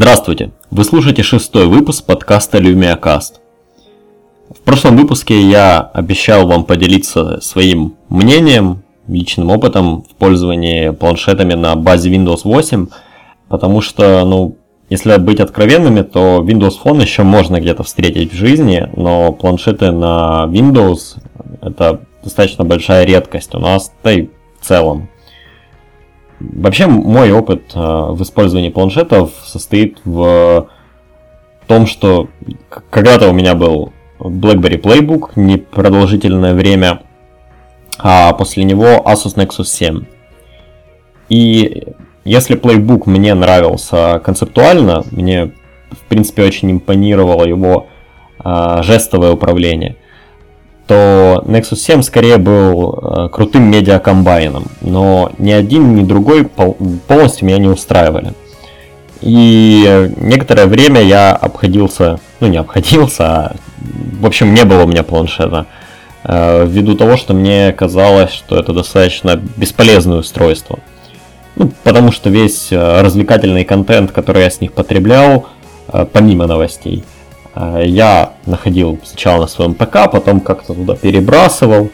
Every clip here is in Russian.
Здравствуйте! Вы слушаете шестой выпуск подкаста LumiaCast. В прошлом выпуске я обещал вам поделиться своим мнением, личным опытом в пользовании планшетами на базе Windows 8, потому что, ну, если быть откровенными, то Windows Phone еще можно где-то встретить в жизни, но планшеты на Windows это достаточно большая редкость у нас, да и в целом. Вообще мой опыт э, в использовании планшетов состоит в том, что когда-то у меня был BlackBerry Playbook непродолжительное время, а после него Asus Nexus 7. И если Playbook мне нравился концептуально, мне в принципе очень импонировало его э, жестовое управление – то Nexus 7 скорее был э, крутым медиакомбайном, но ни один, ни другой полностью меня не устраивали. И некоторое время я обходился, ну не обходился, а в общем не было у меня планшета, э, ввиду того, что мне казалось, что это достаточно бесполезное устройство. Ну, потому что весь э, развлекательный контент, который я с них потреблял, помимо новостей, я находил сначала на своем ПК, потом как-то туда перебрасывал,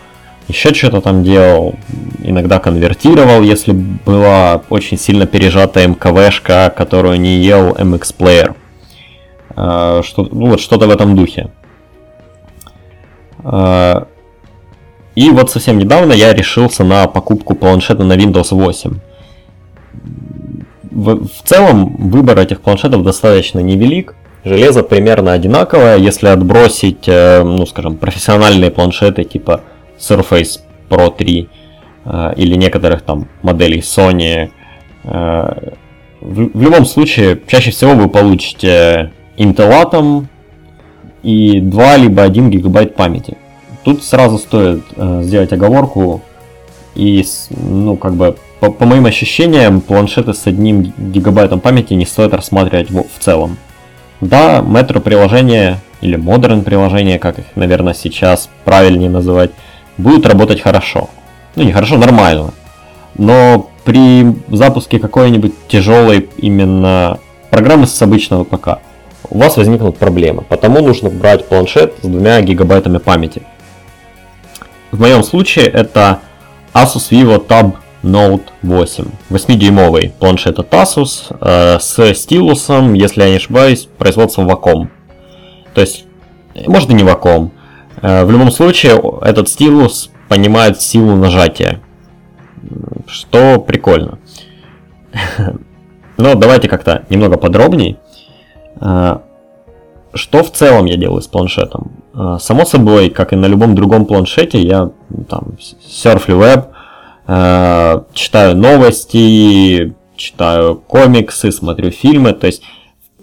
еще что-то там делал, иногда конвертировал, если была очень сильно пережатая МКВшка, которую не ел MX Player. Э, что, ну вот что-то в этом духе. Э, и вот совсем недавно я решился на покупку планшета на Windows 8. В, в целом выбор этих планшетов достаточно невелик. Железо примерно одинаковое, если отбросить, э, ну скажем, профессиональные планшеты типа Surface Pro 3 э, или некоторых там моделей Sony. Э, в любом случае, чаще всего вы получите Intel Atom и 2 либо 1 гигабайт памяти. Тут сразу стоит сделать оговорку и, ну, как бы, по, по моим ощущениям, планшеты с одним гигабайтом памяти не стоит рассматривать в, в целом. Да, метро приложения или модерн приложения, как их, наверное, сейчас правильнее называть, будут работать хорошо. Ну, не хорошо, нормально. Но при запуске какой-нибудь тяжелой именно программы с обычного ПК у вас возникнут проблемы. Потому нужно брать планшет с двумя гигабайтами памяти. В моем случае это Asus Vivo Tab Note 8. 8-дюймовый планшет от Asus э, с стилусом, если я не ошибаюсь, производством Wacom. То есть, может и не Wacom. Э, в любом случае, этот стилус понимает силу нажатия. Что прикольно. Но давайте как-то немного подробней. Э, что в целом я делаю с планшетом? Э, само собой, как и на любом другом планшете, я там серфлю веб, э, читаю новости, читаю комиксы, смотрю фильмы. То есть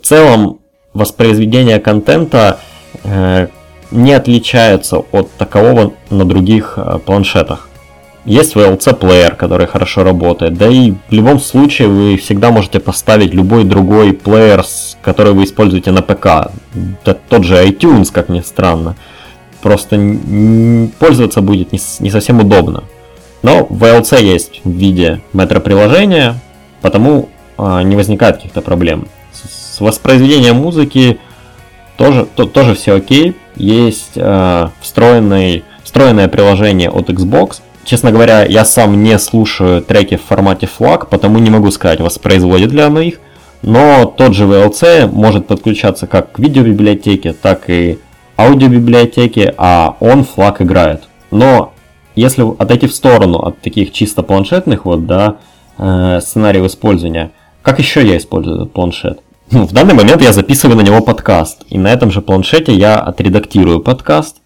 в целом воспроизведение контента э, не отличается от такового на других э, планшетах. Есть VLC-плеер, который хорошо работает, да и в любом случае вы всегда можете поставить любой другой плеер, который вы используете на ПК. Это тот же iTunes, как ни странно. Просто пользоваться будет не совсем удобно. Но VLC есть в виде метро-приложения, потому а, не возникает каких-то проблем. С, воспроизведением музыки тоже, то, тоже все окей. Есть э, встроенный, встроенное приложение от Xbox. Честно говоря, я сам не слушаю треки в формате FLAC, потому не могу сказать, воспроизводит ли оно их. Но тот же VLC может подключаться как к видеобиблиотеке, так и аудиобиблиотеке, а он FLAC играет. Но если отойти в сторону от таких чисто планшетных вот, да, э, сценариев использования, как еще я использую этот планшет? Ну, в данный момент я записываю на него подкаст, и на этом же планшете я отредактирую подкаст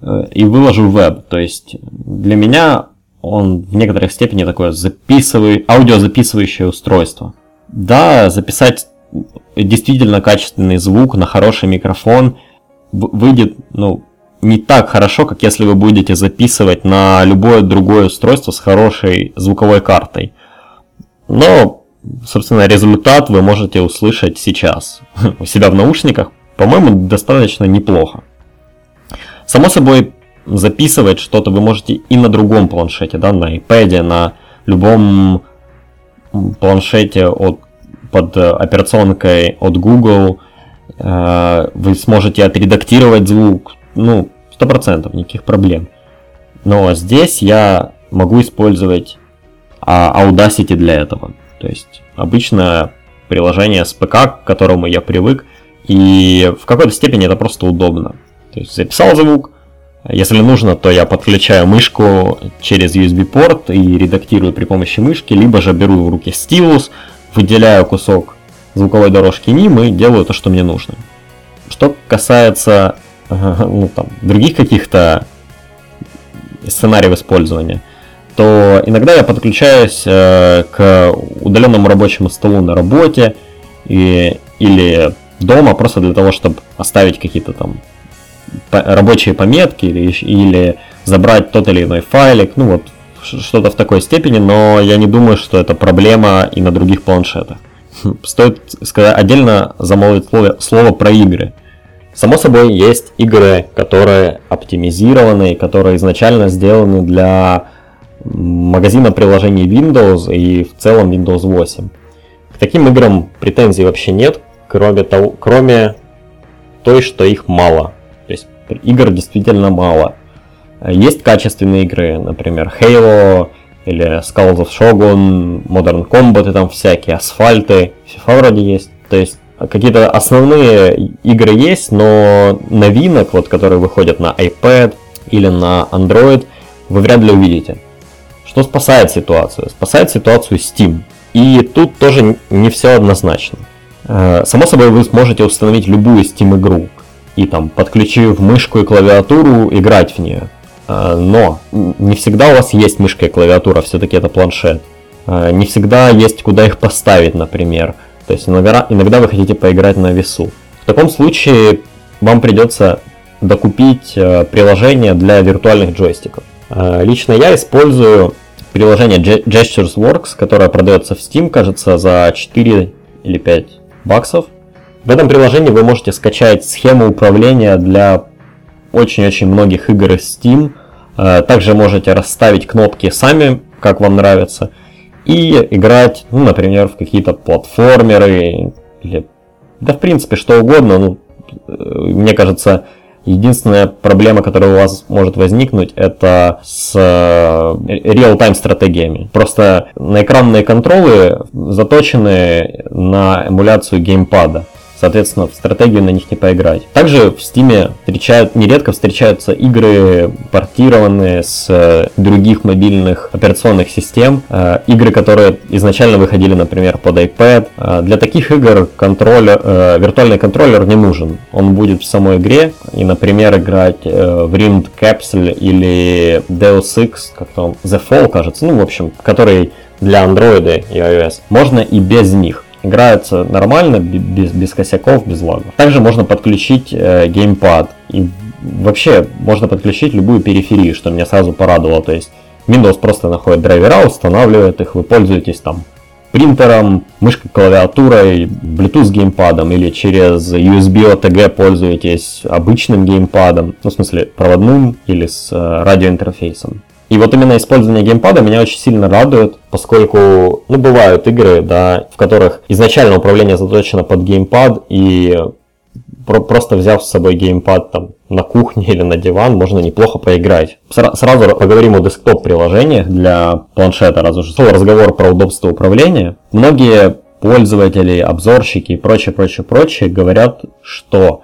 э, и выложу веб. То есть для меня он в некоторой степени такое записываю, аудиозаписывающее устройство. Да, записать действительно качественный звук на хороший микрофон выйдет, ну, не так хорошо, как если вы будете записывать на любое другое устройство с хорошей звуковой картой. Но, собственно, результат вы можете услышать сейчас у себя в наушниках. По-моему, достаточно неплохо. Само собой, записывать что-то вы можете и на другом планшете, да, на iPad, на любом планшете от под операционкой от Google, вы сможете отредактировать звук, ну, 100%, никаких проблем. Но здесь я могу использовать а, Audacity для этого. То есть обычно приложение с ПК, к которому я привык, и в какой-то степени это просто удобно. То есть записал звук, если нужно, то я подключаю мышку через USB-порт и редактирую при помощи мышки, либо же беру в руки стилус, выделяю кусок звуковой дорожки NIM и делаю то, что мне нужно. Что касается ну, там, других каких-то сценариев использования, то иногда я подключаюсь э, к удаленному рабочему столу на работе и, или дома просто для того, чтобы оставить какие-то там рабочие пометки или, или забрать тот или иной файлик, ну вот что-то в такой степени, но я не думаю, что это проблема и на других планшетах. Стоит сказать, отдельно замолвить слово, слово про игры. Само собой, есть игры, которые оптимизированы, которые изначально сделаны для магазина приложений Windows и в целом Windows 8. К таким играм претензий вообще нет, кроме, того, кроме той, что их мало. То есть игр действительно мало. Есть качественные игры, например, Halo или Skulls of Shogun, Modern Combat и там всякие, асфальты, FIFA вроде есть. То есть какие-то основные игры есть, но новинок, вот, которые выходят на iPad или на Android, вы вряд ли увидите. Что спасает ситуацию? Спасает ситуацию Steam. И тут тоже не все однозначно. Э, само собой, вы сможете установить любую Steam игру и там, подключив мышку и клавиатуру, играть в нее. Э, но не всегда у вас есть мышка и клавиатура, все-таки это планшет. Э, не всегда есть куда их поставить, например. То есть иногда, иногда вы хотите поиграть на весу. В таком случае вам придется докупить приложение для виртуальных джойстиков. Лично я использую приложение Gestures Works, которое продается в Steam, кажется, за 4 или 5 баксов. В этом приложении вы можете скачать схему управления для очень-очень многих игр из Steam. Э, также можете расставить кнопки сами, как вам нравится, и играть, ну, например, в какие-то платформеры или да, в принципе, что угодно. Ну, э, мне кажется, Единственная проблема, которая у вас может возникнуть, это с э, real-time стратегиями. Просто на экранные контролы заточены на эмуляцию геймпада. Соответственно, в стратегию на них не поиграть. Также в Steam встречают, нередко встречаются игры, портированные с э, других мобильных операционных систем. Э, игры, которые изначально выходили, например, под iPad. Э, для таких игр контроллер, виртуальный контроллер не нужен. Он будет в самой игре. И, например, играть в Rimmed Capsule или Deus Ex, как там, The Fall, кажется. Ну, в общем, который для Android и iOS. Можно и без них играется нормально, без, без косяков, без лагов. Также можно подключить э, геймпад. И вообще можно подключить любую периферию, что меня сразу порадовало. То есть Windows просто находит драйвера, устанавливает их, вы пользуетесь там принтером, мышкой, клавиатурой, Bluetooth геймпадом или через USB OTG пользуетесь обычным геймпадом, ну в смысле проводным или с э, радиоинтерфейсом. И вот именно использование геймпада меня очень сильно радует, поскольку, ну, бывают игры, да, в которых изначально управление заточено под геймпад, и про- просто взяв с собой геймпад там на кухне или на диван, можно неплохо поиграть. Сра- сразу поговорим о десктоп-приложениях для планшета, раз уже разговор про удобство управления. Многие пользователи, обзорщики и прочее, прочее, прочее говорят, что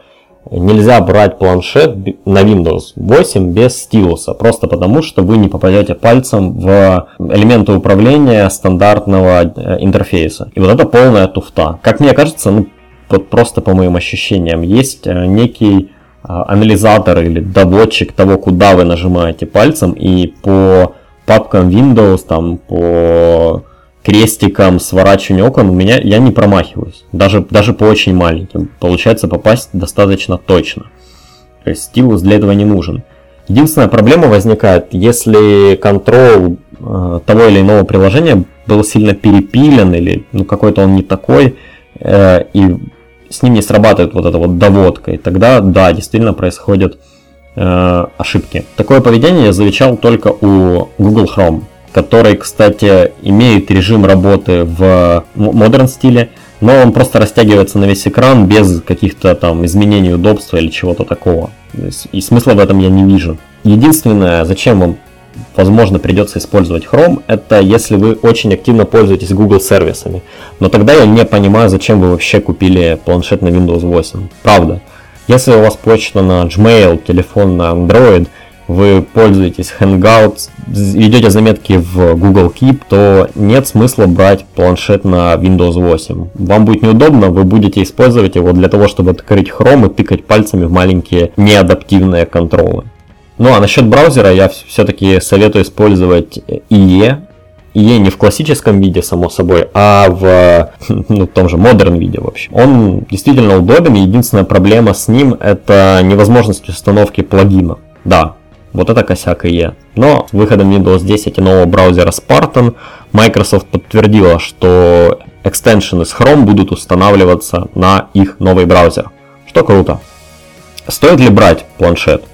нельзя брать планшет на Windows 8 без стилуса, просто потому что вы не попадете пальцем в элементы управления стандартного э, интерфейса. И вот это полная туфта. Как мне кажется, ну, просто по моим ощущениям, есть э, некий э, анализатор или доводчик того, куда вы нажимаете пальцем, и по папкам Windows, там, по крестиком сворачивания окон у меня я не промахиваюсь. Даже, даже по очень маленьким. Получается попасть достаточно точно. То есть стилус для этого не нужен. Единственная проблема возникает, если контроль э, того или иного приложения был сильно перепилен или ну, какой-то он не такой, э, и с ним не срабатывает вот эта вот доводка, и тогда, да, действительно происходят э, ошибки. Такое поведение я замечал только у Google Chrome. Который, кстати, имеет режим работы в модерн стиле, но он просто растягивается на весь экран без каких-то там изменений удобства или чего-то такого. И смысла в этом я не вижу. Единственное, зачем вам возможно придется использовать Chrome, это если вы очень активно пользуетесь Google сервисами. Но тогда я не понимаю, зачем вы вообще купили планшет на Windows 8. Правда. Если у вас почта на Gmail, телефон на Android, вы пользуетесь Hangouts, ведете заметки в Google Keep, то нет смысла брать планшет на Windows 8. Вам будет неудобно, вы будете использовать его для того, чтобы открыть Chrome и тыкать пальцами в маленькие неадаптивные контролы. Ну а насчет браузера я все-таки советую использовать IE. IE не в классическом виде, само собой, а в ну, том же модерн виде, в общем. Он действительно удобен, единственная проблема с ним это невозможность установки плагинов. Да, вот это косяк IE. Но с выходом Windows 10 и нового браузера Spartan Microsoft подтвердила, что экстеншены с Chrome будут устанавливаться на их новый браузер. Что круто. Стоит ли брать планшет?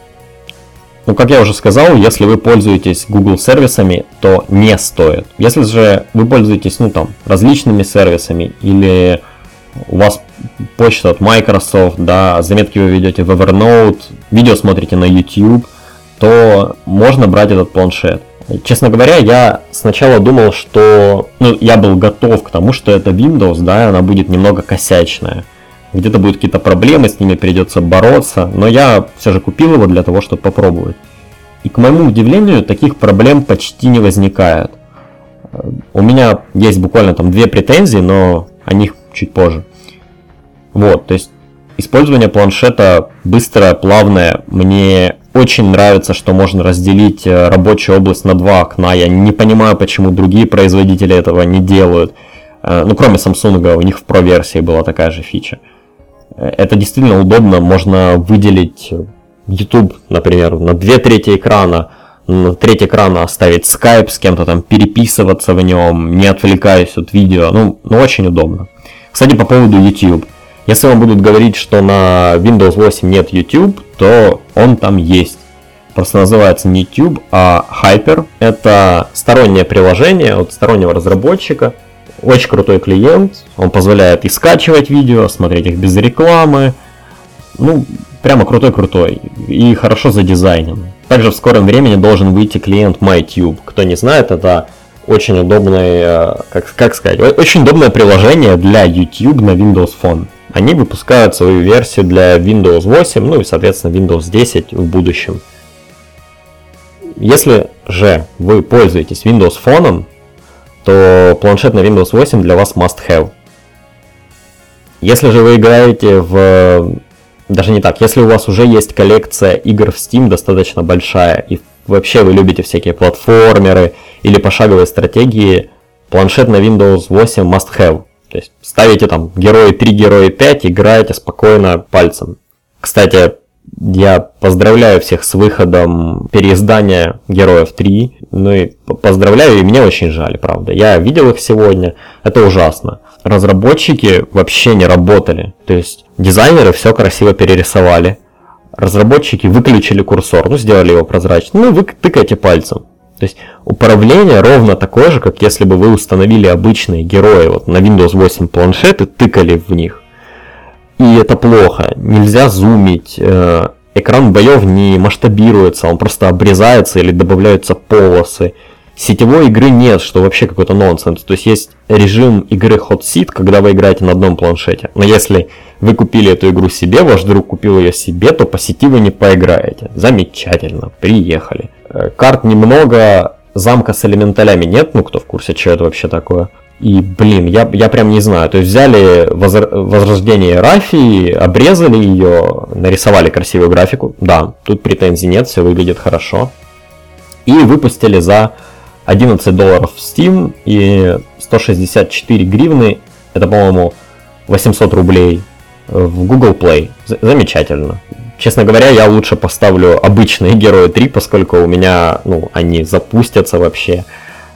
Ну, как я уже сказал, если вы пользуетесь Google сервисами, то не стоит. Если же вы пользуетесь, ну, там, различными сервисами или у вас почта от Microsoft, да, заметки вы ведете в Evernote, видео смотрите на YouTube, то можно брать этот планшет. Честно говоря, я сначала думал, что ну, я был готов к тому, что это Windows, да, она будет немного косячная где-то будут какие-то проблемы, с ними придется бороться, но я все же купил его для того, чтобы попробовать. И к моему удивлению, таких проблем почти не возникает. У меня есть буквально там две претензии, но о них чуть позже. Вот, то есть использование планшета быстрое, плавное. Мне очень нравится, что можно разделить э, рабочую область на два окна. Я не понимаю, почему другие производители этого не делают. Э, ну, кроме Samsung, у них в Pro версии была такая же фича. Это действительно удобно, можно выделить YouTube, например, на две трети экрана, на треть экрана оставить Skype с кем-то там, переписываться в нем, не отвлекаясь от видео. Ну, ну, очень удобно. Кстати, по поводу YouTube. Если вам будут говорить, что на Windows 8 нет YouTube, то он там есть. Просто называется не YouTube, а Hyper. Это стороннее приложение от стороннего разработчика, очень крутой клиент, он позволяет и скачивать видео, смотреть их без рекламы. Ну, прямо крутой-крутой и хорошо задизайнен. Также в скором времени должен выйти клиент MyTube. Кто не знает, это очень удобное, э, как, как сказать, очень удобное приложение для YouTube на Windows Phone. Они выпускают свою версию для Windows 8, ну и, соответственно, Windows 10 в будущем. Если же вы пользуетесь Windows Phone, то планшет на Windows 8 для вас must have. Если же вы играете в... Даже не так, если у вас уже есть коллекция игр в Steam достаточно большая, и вообще вы любите всякие платформеры или пошаговые стратегии, планшет на Windows 8 must have. То есть ставите там герои 3, герои 5, играете спокойно пальцем. Кстати, я поздравляю всех с выходом переиздания Героев 3. Ну и поздравляю, и мне очень жаль, правда. Я видел их сегодня, это ужасно. Разработчики вообще не работали. То есть дизайнеры все красиво перерисовали. Разработчики выключили курсор, ну сделали его прозрачным, ну вы тыкаете пальцем. То есть управление ровно такое же, как если бы вы установили обычные герои вот на Windows 8 планшеты, тыкали в них. И это плохо. Нельзя зумить. Э, экран боев не масштабируется, он просто обрезается или добавляются полосы. Сетевой игры нет, что вообще какой-то нонсенс. То есть есть режим игры Hot Seat, когда вы играете на одном планшете. Но если вы купили эту игру себе, ваш друг купил ее себе, то по сети вы не поиграете. Замечательно, приехали. Карт немного, замка с элементалями нет, ну кто в курсе, что это вообще такое. И, блин, я, я прям не знаю. То есть взяли возр... возрождение Рафи, обрезали ее, нарисовали красивую графику. Да, тут претензий нет, все выглядит хорошо. И выпустили за 11 долларов в Steam и 164 гривны, это, по-моему, 800 рублей в Google Play. Замечательно. Честно говоря, я лучше поставлю обычные Герои 3, поскольку у меня, ну, они запустятся вообще.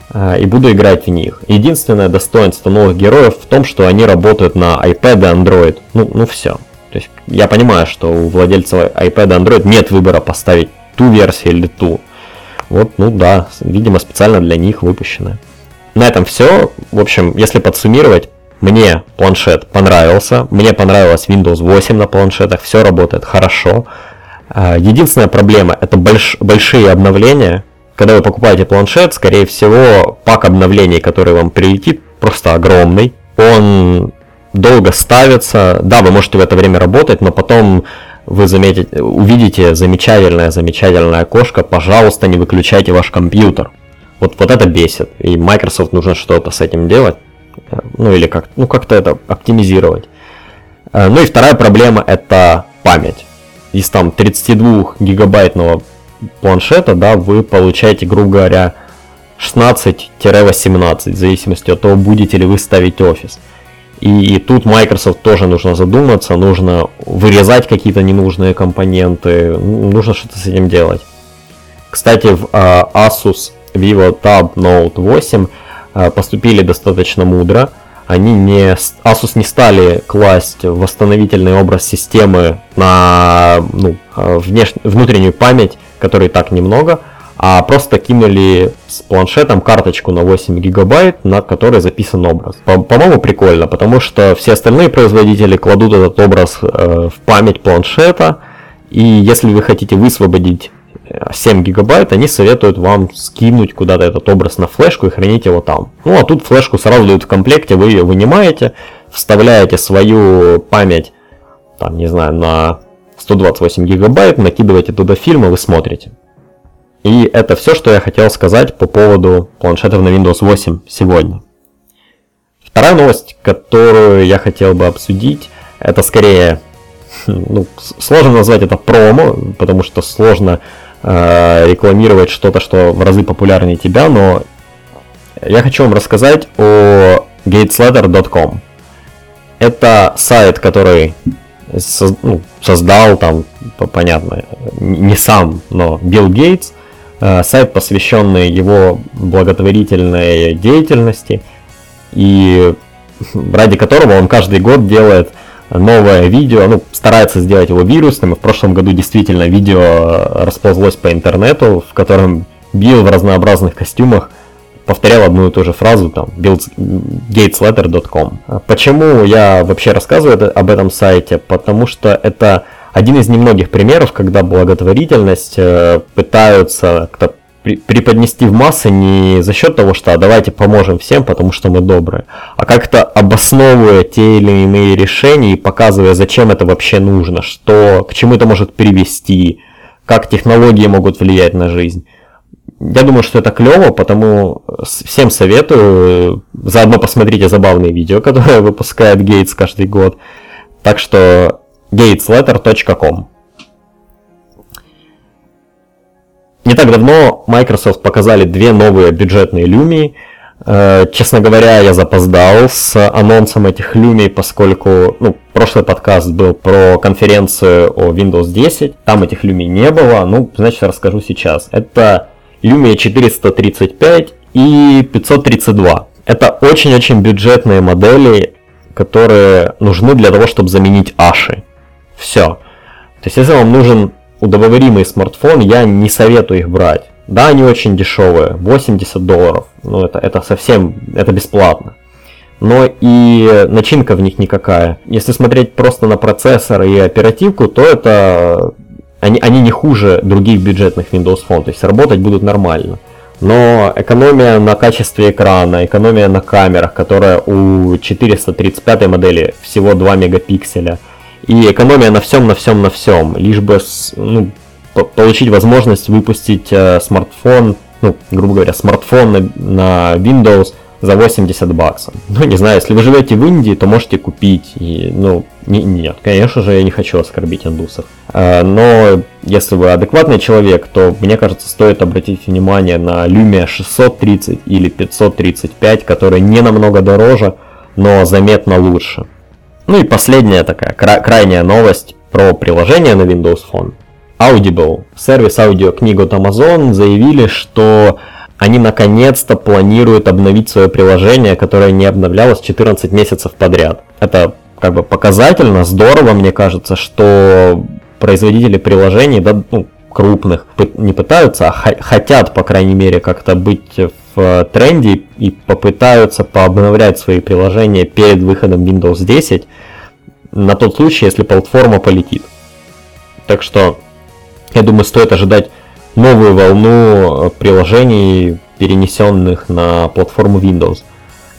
А, и буду играть в них. Единственное достоинство новых героев в том, что они работают на iPad и Android. Ну, ну все. То есть я понимаю, что у владельцев iPad и Android нет выбора поставить ту версию или ту. Вот, ну да, видимо, специально для них выпущенное. На этом все. В общем, если подсуммировать, мне планшет понравился, мне понравилась Windows 8 на планшетах, все работает хорошо. А, единственная проблема это больш, большие обновления. Когда вы покупаете планшет, скорее всего, пак обновлений, который вам прилетит, просто огромный. Он долго ставится. Да, вы можете в это время работать, но потом вы заметите, увидите замечательное, замечательное окошко, пожалуйста, не выключайте ваш компьютер. Вот, вот это бесит. И Microsoft нужно что-то с этим делать. Ну или как, ну как-то это оптимизировать. Э, ну и вторая проблема это память. Из там 32 гигабайтного планшета, да, вы получаете, грубо говоря, 16-18, в зависимости от того, будете ли вы ставить офис. И, и тут Microsoft тоже нужно задуматься, нужно вырезать какие-то ненужные компоненты, нужно что-то с этим делать. Кстати, в uh, Asus Vivo Tab Note 8 uh, поступили достаточно мудро. Они не, Asus не стали класть восстановительный образ системы на ну, внеш, внутреннюю память, которой так немного, а просто кинули с планшетом карточку на 8 гигабайт, на которой записан образ. По-моему, прикольно, потому что все остальные производители кладут этот образ э, в память планшета, и если вы хотите высвободить 7 э, гигабайт, они советуют вам скинуть куда-то этот образ на флешку и хранить его там. Ну а тут флешку сразу дают в комплекте, вы ее вынимаете, вставляете свою память, там, не знаю, на 128 гигабайт, накидываете туда фильмы, вы смотрите. И это все, что я хотел сказать по поводу планшетов на Windows 8 сегодня. Вторая новость, которую я хотел бы обсудить, это скорее, ну, сложно назвать это промо, потому что сложно э, рекламировать что-то, что в разы популярнее тебя, но я хочу вам рассказать о gatesletter.com. Это сайт, который ну, создал там, понятно, не сам, но Билл Гейтс – Э, сайт, посвященный его благотворительной деятельности, и ради которого он каждый год делает новое видео, ну, старается сделать его вирусным, в прошлом году действительно видео расползлось по интернету, в котором Билл в разнообразных костюмах повторял одну и ту же фразу, там, gatesletter.com. Почему я вообще рассказываю об этом сайте? Потому что это один из немногих примеров, когда благотворительность э, пытаются преподнести в массы не за счет того, что а давайте поможем всем, потому что мы добрые, а как-то обосновывая те или иные решения и показывая, зачем это вообще нужно, что, к чему это может привести, как технологии могут влиять на жизнь. Я думаю, что это клево, потому всем советую. Заодно посмотрите забавные видео, которые выпускает Гейтс каждый год. Так что gatesletter.com. Не так давно Microsoft показали две новые бюджетные люмии. Э, честно говоря, я запоздал с анонсом этих люмий, поскольку ну, прошлый подкаст был про конференцию о Windows 10. Там этих люмий не было. Ну, значит, расскажу сейчас. Это Lumia 435 и 532. Это очень-очень бюджетные модели, которые нужны для того, чтобы заменить Аши. Все. То есть, если вам нужен удобоваримый смартфон, я не советую их брать. Да, они очень дешевые, 80 долларов, ну это, это совсем, это бесплатно. Но и начинка в них никакая. Если смотреть просто на процессор и оперативку, то это они, они не хуже других бюджетных Windows Phone, то есть работать будут нормально. Но экономия на качестве экрана, экономия на камерах, которая у 435 модели всего 2 мегапикселя – и экономия на всем, на всем, на всем, лишь бы ну, получить возможность выпустить э, смартфон, ну, грубо говоря, смартфон на, на Windows за 80 баксов. Ну, не знаю, если вы живете в Индии, то можете купить. И, ну, не, нет, конечно же, я не хочу оскорбить индусов. Э, но если вы адекватный человек, то, мне кажется, стоит обратить внимание на Lumia 630 или 535, которые не намного дороже, но заметно лучше. Ну и последняя такая кра- крайняя новость про приложение на Windows Phone. Audible, сервис аудиокниг от Amazon, заявили, что они наконец-то планируют обновить свое приложение, которое не обновлялось 14 месяцев подряд. Это как бы показательно, здорово, мне кажется, что производители приложений, да, ну, крупных не пытаются, а хотят, по крайней мере, как-то быть в тренде и попытаются пообновлять свои приложения перед выходом Windows 10 на тот случай, если платформа полетит. Так что, я думаю, стоит ожидать новую волну приложений, перенесенных на платформу Windows.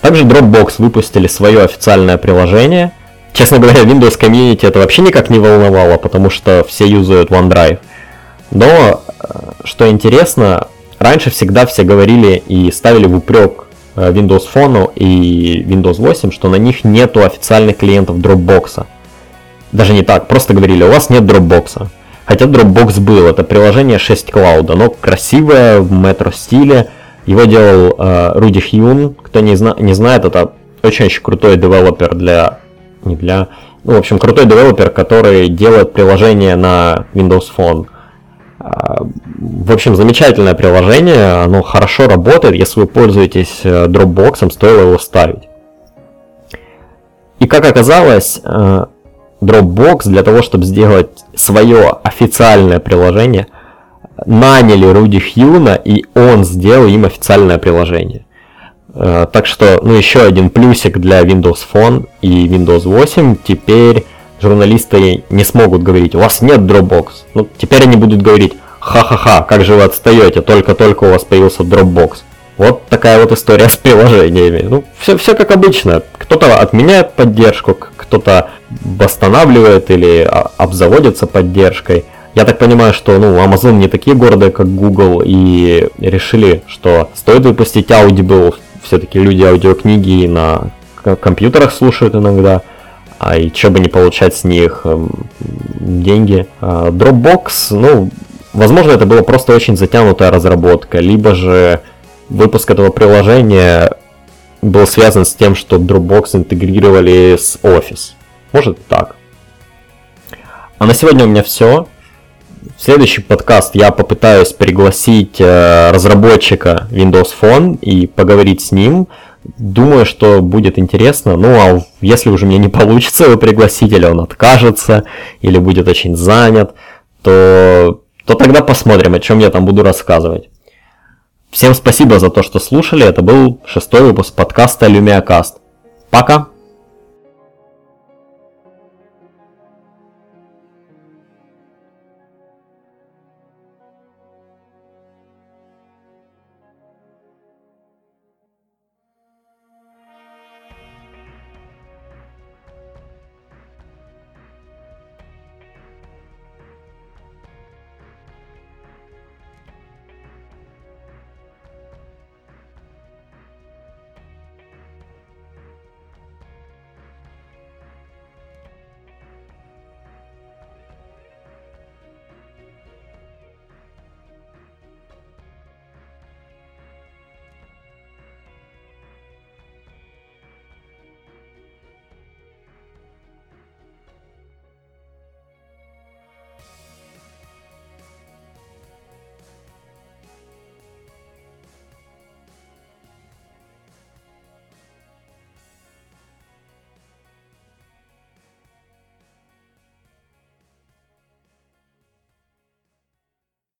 Также Dropbox выпустили свое официальное приложение. Честно говоря, Windows Community это вообще никак не волновало, потому что все юзают OneDrive. Но, э, что интересно, раньше всегда все говорили и ставили в упрек э, Windows Phone и Windows 8, что на них нету официальных клиентов Dropbox. Даже не так, просто говорили, у вас нет Dropbox. Хотя Dropbox был, это приложение 6 Cloud, оно красивое, в метро стиле. Его делал э, Руди Хьюн, кто не, зна- не знает, это очень-очень крутой девелопер для... Не для... Ну, в общем, крутой девелопер, который делает приложение на Windows Phone. В общем, замечательное приложение, оно хорошо работает, если вы пользуетесь э, Dropbox, стоило его ставить. И как оказалось, э, Dropbox для того, чтобы сделать свое официальное приложение, наняли Руди Хьюна, и он сделал им официальное приложение. Э, так что, ну, еще один плюсик для Windows Phone и Windows 8. Теперь журналисты не смогут говорить, у вас нет Dropbox. Ну, теперь они будут говорить, ха-ха-ха, как же вы отстаете, только-только у вас появился Dropbox. Вот такая вот история с приложениями. Ну, все, все как обычно. Кто-то отменяет поддержку, кто-то восстанавливает или обзаводится поддержкой. Я так понимаю, что ну, Amazon не такие гордые, как Google, и решили, что стоит выпустить Audible. Все-таки люди аудиокниги на компьютерах слушают иногда, а и что бы не получать с них эм, деньги. А Dropbox, ну, возможно, это была просто очень затянутая разработка, либо же выпуск этого приложения был связан с тем, что Dropbox интегрировали с Office. Может так. А на сегодня у меня все. В следующий подкаст я попытаюсь пригласить э, разработчика Windows Phone и поговорить с ним. Думаю, что будет интересно. Ну, а если уже мне не получится его пригласить, или он откажется, или будет очень занят, то, то тогда посмотрим, о чем я там буду рассказывать. Всем спасибо за то, что слушали. Это был шестой выпуск подкаста LumiaCast. Пока!